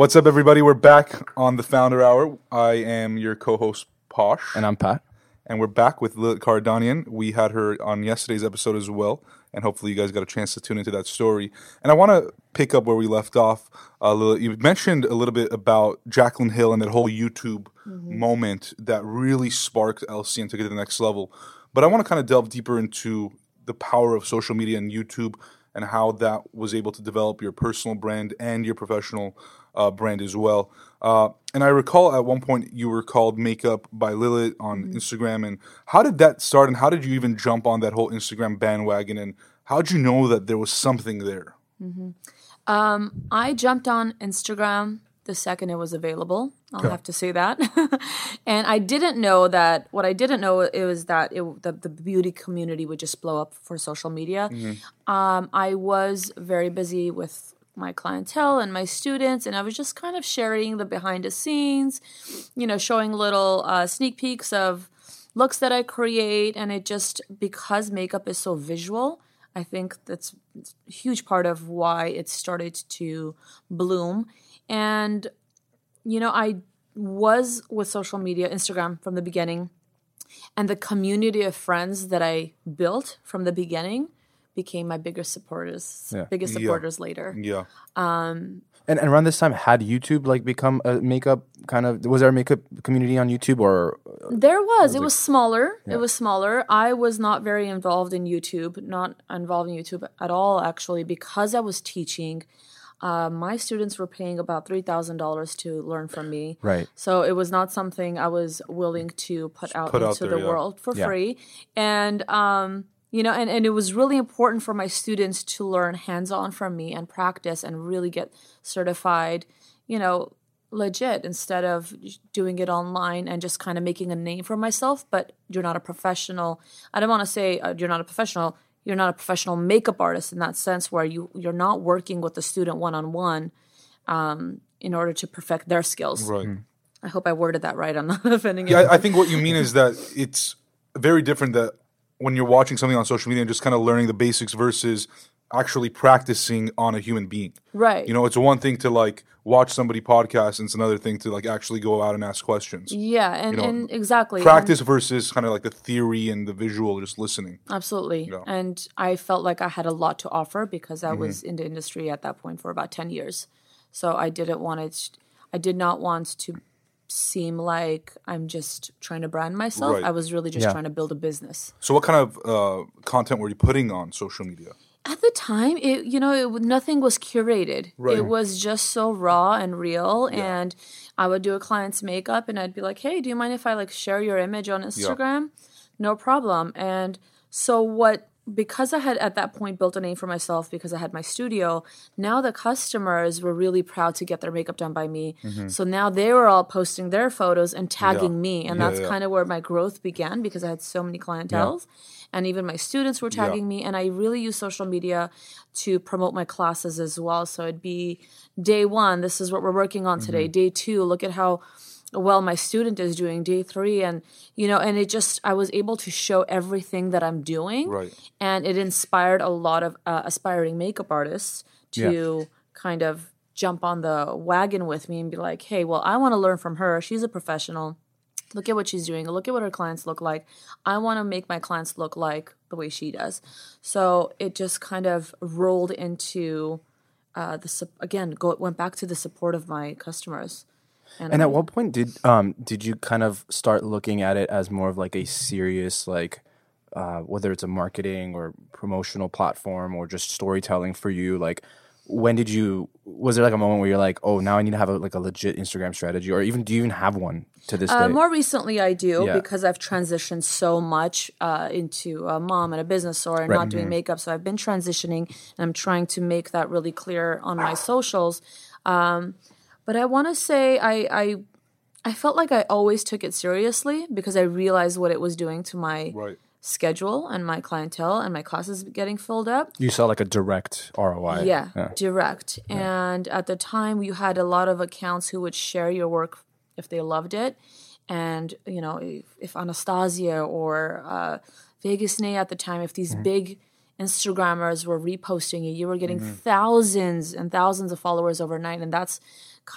What's up, everybody? We're back on the Founder Hour. I am your co-host Posh, And I'm Pat. and we're back with Lilit Caradanian. We had her on yesterday's episode as well, and hopefully you guys got a chance to tune into that story. And I want to pick up where we left off. Uh, Lilith, you mentioned a little bit about Jacqueline Hill and that whole YouTube moment that really sparked Elcie and took it to the next level. But I want to kind of delve deeper into the power of social media and YouTube and how that was able to develop your personal brand and your professional uh, brand as well. Uh, and I recall at one point you were called Makeup by Lilit on Instagram. And how did that start? And how did you even jump on that whole Instagram bandwagon? And how did you know that there was something there? um I jumped on Instagram the second it was available. I'll have to say that. and I didn't know that. What I didn't know it was that it, the, the beauty community would just blow up for social media. Um, I was very busy with my clientele and my students, and I was just kind of sharing the behind the scenes, you know, showing little uh, sneak peeks of looks that I create, and it just because makeup is so visual. I think that's a huge part of why it started to bloom. And, you know, I was with social media, Instagram from the beginning, and the community of friends that I built from the beginning became my biggest supporters, Yeah. biggest Yeah. supporters later. Yeah. Um, And, and around this time, had YouTube like become a makeup kind of? Was there a makeup community on YouTube or? There was. It was smaller. It was smaller. I was not very involved in YouTube, not involved in YouTube at all, actually, because I was teaching. Uh, my students were paying about three thousand dollars to learn from me. Right. So it was not something I was willing to put out put out into there, the yeah. world for Yeah. free. And um, you know, and, and it was really important for my students to learn hands-on from me and practice and really get certified, you know, legit instead of doing it online and just kind of making a name for myself. But you're not a professional. I don't want to say uh, you're not a professional. You're not a professional makeup artist in that sense, where you you're not working with the student one on one um, in order to perfect their skills. Right. I hope I worded that right. I'm not offending Yeah, you. I, I think what you mean is that it's very different that when you're watching something on social media and just kind of learning the basics versus actually practicing on a human being. Right. You know, it's one thing to like watch somebody podcast, and it's another thing to like actually go out and ask questions. Yeah, and, know, and exactly. Practice versus kind of like the theory and the visual, just listening. And- absolutely. Yeah. And I felt like I had a lot to offer because Mm-hmm. I was in the industry at that point for about 10 years. So I didn't want it, I did not want to seem like I'm just trying to brand myself. Right. I was really just Yeah. trying to build a business. So, what kind of uh, content were you putting on social media? At the time, it you know, it, nothing was curated. Right. It was just so raw and real. And I would do a client's makeup, and I'd be like, "Hey, do you mind if I like share your image on Instagram?" No problem. And so what? Because I had at that point built a name for myself because I had my studio. Now the customers were really proud to get their makeup done by me. So now they were all posting their photos and tagging me, and Yeah, that's yeah. kind of where my growth began because I had so many clientels and even my students were tagging me and i really use social media to promote my classes as well so it'd be day one this is what we're working on today Mm-hmm. day two look at how well my student is doing day three and you know and it just i was able to show everything that i'm doing. Right. and it inspired a lot of uh, aspiring makeup artists to kind of jump on the wagon with me and be like hey well i want to learn from her. She's a professional. Look at what she's doing. Look at what her clients look like. I want to make my clients look like the way she does. So it just kind of rolled into uh, the again go went back to the support of my customers And at what point did um did you kind of start looking at it as more of like a serious like uh, whether it's a marketing or promotional platform or just storytelling for you like when did you was there like a moment where you're like oh now i need to have a, like a legit instagram strategy or even do you even have one to this Uh, day more recently, I do Yeah. because I've transitioned so much uh, into a mom and a business owner and not doing makeup. So I've been transitioning and I'm trying to make that really clear on my socials. Um, but I want to say I, I I felt like I always took it seriously because I realized what it was doing to my Right. schedule and my clientele and my classes getting filled up. you saw like a direct roi Yeah, direct. And at the time, you had a lot of accounts who would share your work if they loved it. And, you know, if, if Anastasia or uh, Vegas Nay at the time, if these big Instagrammers were reposting it, you were getting thousands and thousands of followers overnight. And that's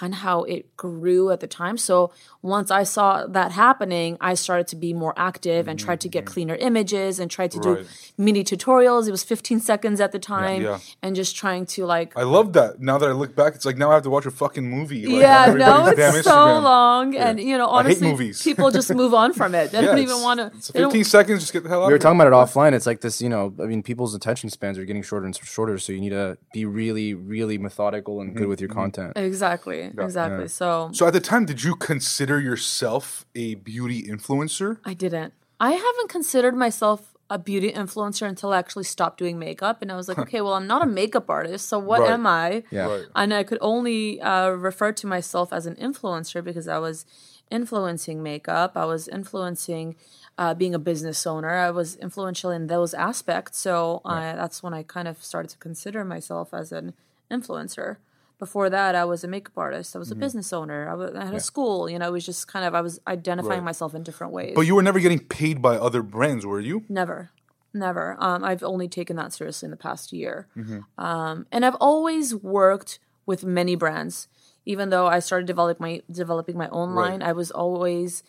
kind of how it grew at the time. So once I saw that happening, I started to be more active and tried to get cleaner images and tried to Mm-hmm. Right. do mini tutorials. It was 15 seconds at the time, Yeah. and just trying to like. I love that. Now that I look back, it's like now I have to watch a fucking movie. Like, yeah, no, it's so Instagram. long, and you know, honestly, movies. people just move on from it. They Yeah, don't even want to. 15 seconds. Just get the hell out we were talking about it offline. It's like this, you know. I mean, people's attention spans are getting shorter and shorter, so you need to be really, really methodical and Mm-hmm. good with your content. Exactly, exactly. So So at the time, did you consider yourself a beauty influencer? I didn't. I haven't considered myself a beauty influencer until I actually stopped doing makeup, and I was like, okay, well, I'm not a makeup artist, so what Right. am I? Yeah. Right. And I could only uh, refer to myself as an influencer because I was influencing makeup. I was influencing uh, being a business owner. I was influential in those aspects. So I, that's when I kind of started to consider myself as an influencer. Before that, I was a makeup artist. I was a business owner. I, wa- I had a school. You know, it was just kind of I was identifying Right. myself in different ways. But you were never getting paid by other brands, were you? Never, never. Um, I've only taken that seriously in the past year, Mm-hmm. um, and I've always worked with many brands. Even though I started developing my developing my own Right. line, I was always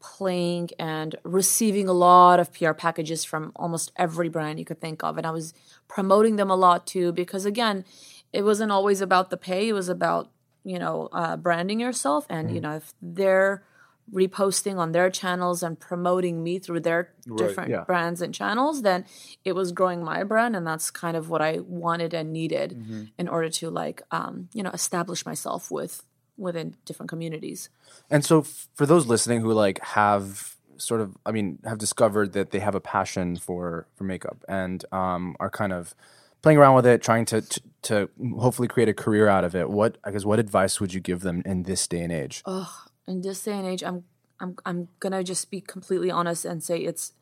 playing and receiving a lot of PR packages from almost every brand you could think of, and I was promoting them a lot too. Because again, it wasn't always about the pay; it was about you know uh, branding yourself, and Mm. you know if they're reposting on their channels and promoting me through their different Yeah. brands and channels, then it was growing my brand, and that's kind of what I wanted and needed Mm-hmm. in order to like um, you know establish myself with within different communities. And so, f- for those listening who like have sort of, I mean, have discovered that they have a passion for for makeup and um, are kind of playing around with it, trying to, to to hopefully create a career out of it. What I guess, what advice would you give them in this day and age? in this day and age, I'm I'm I'm gonna just be completely honest and say it's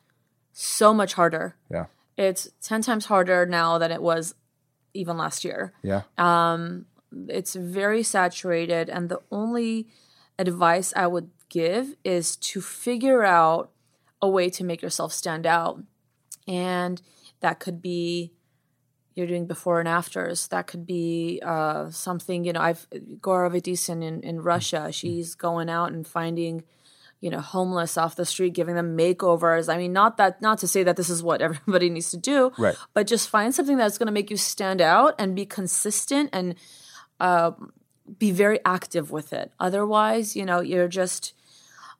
so much harder. Yeah, It's ten times harder now than it was even last year. yeah, um, It's very saturated, and the only advice I would give is to figure out a way to make yourself stand out, and that could be you're doing before and afters. That could be uh, something, you know, I've Goar Avetisyan in, in Russia, she's going out and finding, you know, homeless off the street, giving them makeovers. I mean, not that, not to say that this is what everybody needs to do, Right. but just find something that's going to make you stand out and be consistent and uh, be very active with it. Otherwise, you know, you're just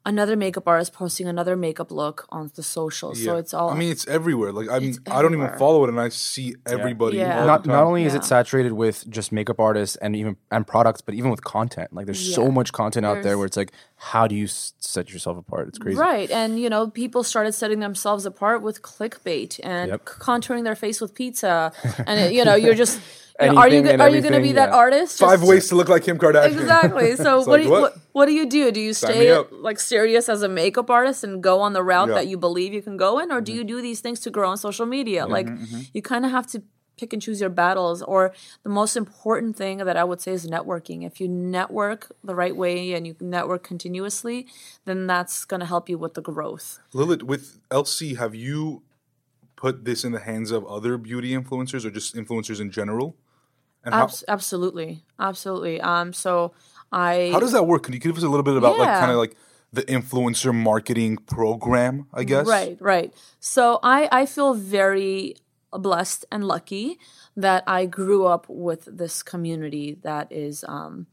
another makeup artist posting another makeup look on the socials. So it's all I mean, it's everywhere. Like I mean, It's I don't even follow it, and I see everybody. Yeah. all not not time. only is it saturated with just makeup artists and even and products, but even with content. Like there's so much content out there where it's like, how do you set yourself apart? It's crazy. Right. And, you know, people started setting themselves apart with clickbait and Yep. contouring their face with pizza. and, it, you know, you're just, you know, are you, and are you going to be everything, that yeah. artist? Five Just- ways to look like Kim Kardashian. Exactly. So It's what, like, do you, what? what? what do you do? Do you stay like serious as a makeup artist and go on the route Yeah. that you believe you can go in, or do Mm-hmm. you do these things to grow on social media? Like you kind of have to pick and choose your battles. Or the most important thing that I would say is networking. If you network the right way and you network continuously, then that's going to help you with the growth. Lilit, with Elcie, have you put this in the hands of other beauty influencers or just influencers in general? How, Abs- absolutely, absolutely. Um, so I how does that work? Can you give us a little bit about like kind of like the influencer marketing program? I guess. Right, right. So I I feel very blessed and lucky that I grew up with this community that is um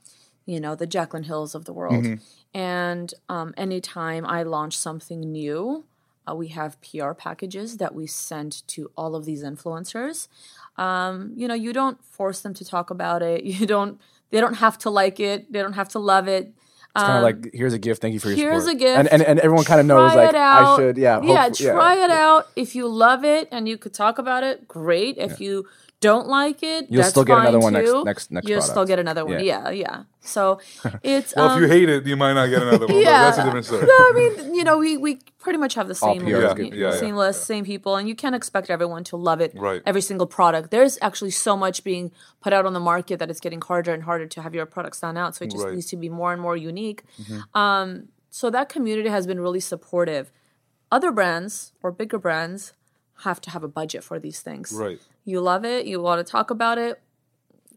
you know the Jacqueline Hills of the world. And um anytime I launch something new, uh, we have PR packages that we send to all of these influencers. Um, you know, you don't force them to talk about it. You don't they don't have to like it. They don't have to love it. It's kind of like here's a gift. Thank you for your Um, Here's support. a gift. and and, and everyone kind of knows like. I should. Yeah, yeah. Try it out. If you love it and you could talk about it, great. If you don't like it, You'll that's still get another one next- too. next- next You'll still get another one. Yeah. Yeah, yeah. So it's Well, um, if you hate it, you might not get another one. yeah. but that's a different story. No, I mean, you know, we, we pretty much have the same PR is Yeah, good. yeah, same yeah, list, same people, and you can't expect everyone to love it. Right. Every single product. There's actually so much being put out on the market that it's getting harder and harder to have your product stand out. So it just Right. Mm-hmm. needs to be more and more unique. Mhm. Um, so that community has been really supportive. Other brands or bigger brands have to have a budget for these things. Right. You love it, you want to talk about it,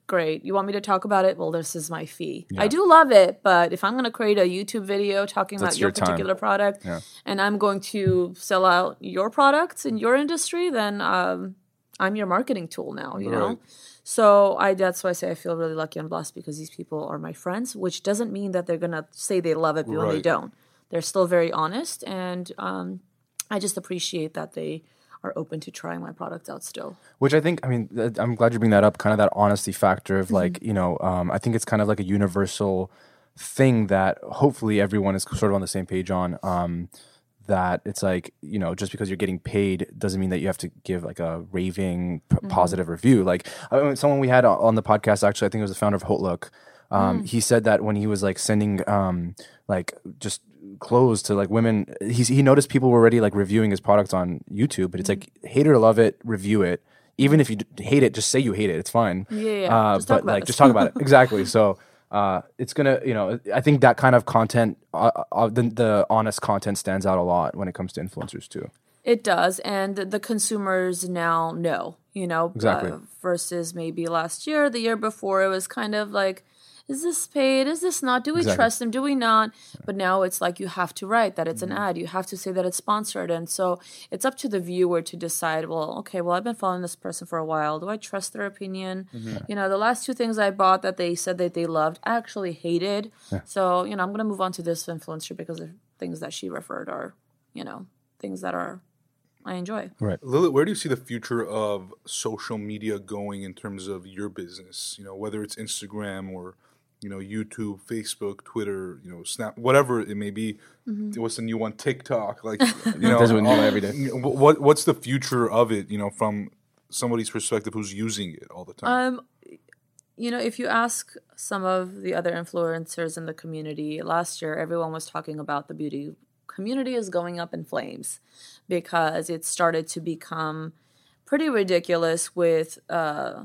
great. You want me to talk about it? Well, this is my fee. I do love it, but if I'm going to create a YouTube video talking That's about your, your particular product and I'm going to sell out your products in your industry, then um, I'm your marketing tool now, you know? So I that's why I say I feel really lucky and blessed because these people are my friends, which doesn't mean that they're gonna say they love it when they don't. They're still very honest, and um, I just appreciate that they are open to trying my product out still. Which I think, I mean, I'm glad you bring that up. Kind of that honesty factor Mm-hmm. of like, you know, um, I think it's kind of like a universal thing that hopefully everyone is sort of on the same page on. Um, that it's like, you know, just because you're getting paid doesn't mean that you have to give like a raving p- Mm-hmm. positive review. Like I mean, someone we had on the podcast, actually, I think it was the founder of Hotlook. Um, Mm. He said that when he was like sending, um, like just clothes to like women, he he noticed people were already like reviewing his products on YouTube, but it's like Mm. hate it or love it, review it. Even if you d- hate it, just say you hate it. It's fine. Yeah, yeah, Uh, just but like, it. just talk about it. Exactly. So uh, it's gonna, you know, I think that kind of content, uh, uh, the the honest content stands out a lot when it comes to influencers too. It does, and the, the consumers now know, you know, Exactly. uh, versus maybe last year, the year before, it was kind of like, is this paid? Is this not? Do we Exactly. trust them? Do we not? But now it's like you have to write that it's an Mm-hmm. ad. You have to say that it's sponsored, and so it's up to the viewer to decide. Well, okay, well, I've been following this person for a while. Do I trust their opinion? Mm-hmm. You know, the last two things I bought that they said that they loved, I actually hated. So you know, I'm gonna move on to this influencer because the things that she referred are, you know, things that are I enjoy. Right. Lilit, where do you see the future of social media going in terms of your business? You know, whether it's Instagram or you know YouTube, Facebook, Twitter, you know Snap, whatever it may be. What's the new one? TikTok, like you know, There's one new all- every day. What what's the future of it? You know, from somebody's perspective who's using it all the time. Um, you know, if you ask some of the other influencers in the community, last year everyone was talking about the beauty community is going up in flames because it started to become pretty ridiculous with uh,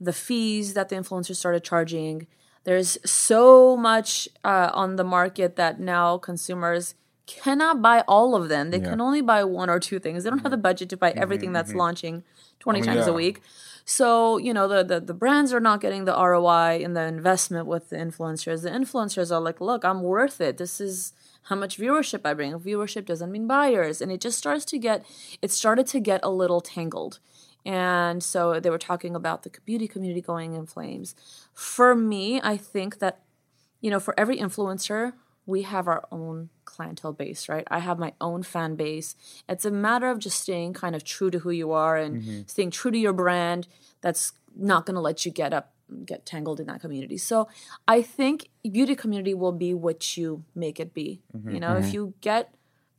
the fees that the influencers started charging. There's so much uh, on the market that now consumers cannot buy all of them. They can only buy one or two things. They don't have the budget to buy mm-hmm. everything mm-hmm. that's mm-hmm. launching 20 mean, times yeah. a week. So, you know, the, the, the brands are not getting the ROI in the investment with the influencers. The influencers are like, look, I'm worth it. This is how much viewership I bring. Viewership doesn't mean buyers. And it just starts to get, it started to get a little tangled. And so they were talking about the beauty community going in flames. For me, I think that, you know, for every influencer, we have our own clientele base, right? I have my own fan base. It's a matter of just staying kind of true to who you are and mm-hmm. staying true to your brand. That's not going to let you get up, get tangled in that community. So I think beauty community will be what you make it be. Mm-hmm. You know, if mm-hmm. you get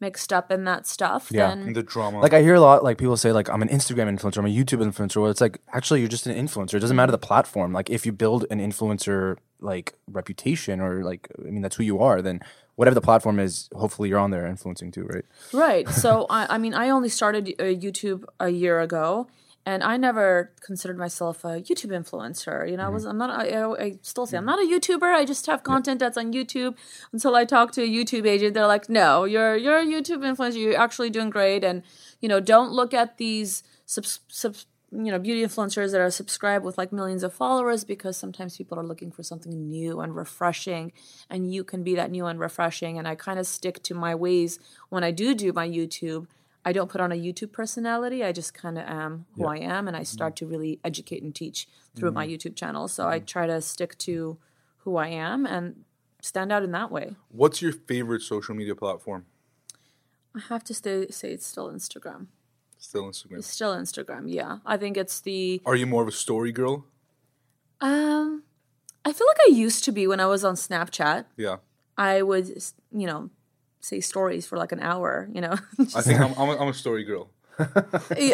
mixed up in that stuff, Yeah. then the drama, Like I hear a lot, like people say, like I'm an Instagram influencer, I'm a YouTube influencer. Well, it's like actually you're just an influencer. It doesn't matter the platform. Like if you build an influencer like reputation or like I mean that's who you are, then whatever the platform is, hopefully you're on there influencing too, right? Right. So I, I mean, I only started uh, YouTube a year ago, and I never considered myself a YouTube influencer. You know, I was mm-hmm. I'm not. I, I still say I'm mm-hmm. not a YouTuber. I just have content that's on YouTube. Until I talk to a YouTube agent, they're like, "No, you're you're a YouTube influencer. You're actually doing great." And you know, don't look at these subs, subs you know beauty influencers that are subscribed with like millions of followers because sometimes people are looking for something new and refreshing and you can be that new and refreshing and i kind of stick to my ways when i do do my youtube i don't put on a youtube personality. I just kind of am who i am and i mm-hmm. start to really educate and teach through my mm-hmm. youtube channel. So i mm-hmm. try to stick to who i am and stand out in that way. What's your favorite social media platform? i have to stay, say it's still instagram. Still Instagram. it's still instagram yeah. I think it's the Are you more of a story girl? Um, I feel like I used to be when I was on Snapchat. Yeah, I would, you know, say stories for like an hour. You know, I think I'm, I'm, a, I'm a story girl.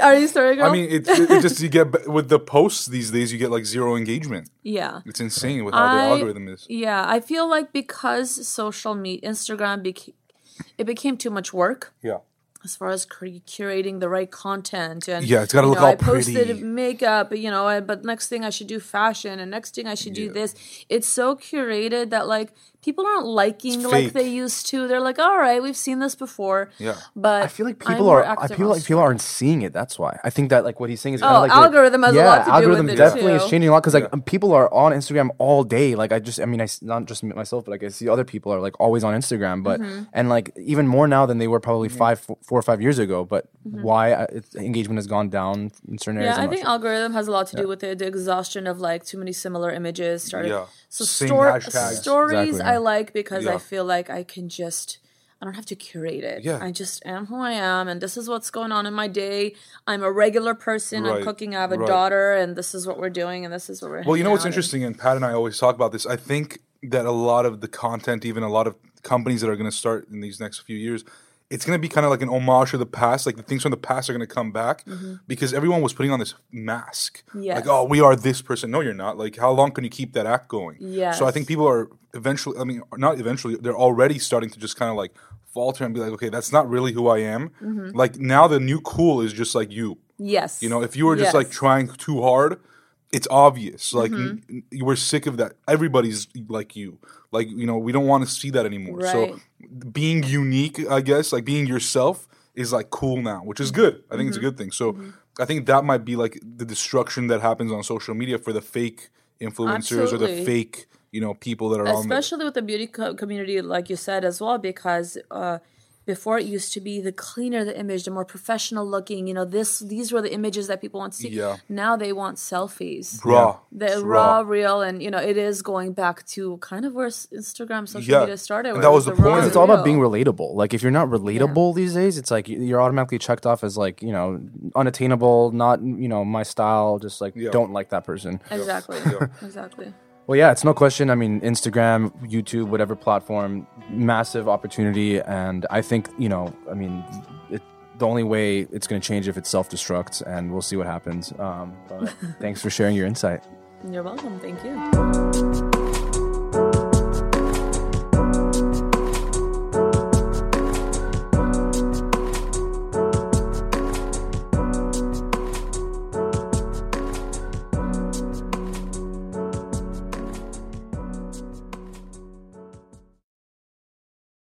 are you story girl? I mean, it, it, it just you get with the posts these days, you get like zero engagement. yeah, It's insane with how I- the algorithm is. yeah. I feel like because social media, Instagram became, it became too much work. Yeah, as far as curating the right content and Yeah, it's gotta look know, all I posted pretty. makeup, you know, but next thing I should do fashion, and next thing I should do this. It's so curated that like people aren't liking like they used to. They're like, all right, we've seen this before. Yeah. but I feel like I'm people are I feel like people aren't seeing it. That's why I think that like what he's saying is Oh, like algorithm has a lot to do with algorithm it, definitely too. is changing a lot because like um, people are on Instagram all day. Like I just, I mean, I not just myself, but like I see other people are like always on Instagram, but Mm-hmm. and like even more now than they were probably five, four, four or five years ago. But why uh, it's, engagement has gone down in certain areas? Mm-hmm. Yeah, I'm I not think sure. algorithm has a lot to do with it. The exhaustion of like too many similar images started. Yeah. So Same stor- stories Exactly, I like because Yeah. I feel like I can just I don't have to curate it. Yeah. I just am who I am and this is what's going on in my day. I'm a regular person. Right, I'm cooking. I have a right. daughter and this is what we're doing and this is what we're Well, you know what's interesting, and Pat and I always talk about this. I think that a lot of the content, even a lot of companies that are going to start in these next few years, it's going to be kind of like an homage to the past. Like the things from the past are going to come back because everyone was putting on this mask. Mm-hmm. Yes. Like, oh, we are this person. No, you're not. Like, how long can you keep that act going? Yeah. So I think people are eventually, I mean, not eventually, they're already starting to just kind of like falter and be like, okay, that's not really who I am. Mm-hmm. Like now the new cool is just like you. Yes. You know, if you were just like trying too hard, it's obvious. Like Mm-hmm. n- n- we're sick of that. Everybody's like you. Like you know, we don't want to see that anymore. Right. So being unique, I guess, like being yourself is like cool now, which is good. I think it's a Mm-hmm. good thing. So I think that might be like the destruction that happens on social media for the fake influencers or the fake, you know, people that are on especially with the beauty co- community like you said as well because uh, before it used to be the cleaner the image the more professional looking you know this these were the images that people want to see Yeah. now they want selfies Raw. the It's raw, real and you know it is going back to kind of where s- instagram social Yeah. media started And that was the raw point. it's all about being relatable. Like if you're not relatable these days, it's like you- you're automatically checked off as like you know unattainable, not you know my style. Just like Yeah. don't like that person. exactly exactly Well, yeah, it's no question. I mean, Instagram, YouTube, whatever platform, massive opportunity, and I think you know, I mean, it, the only way it's going to change if it self destructs, and we'll see what happens. Um, but thanks for sharing your insight. you're welcome thank you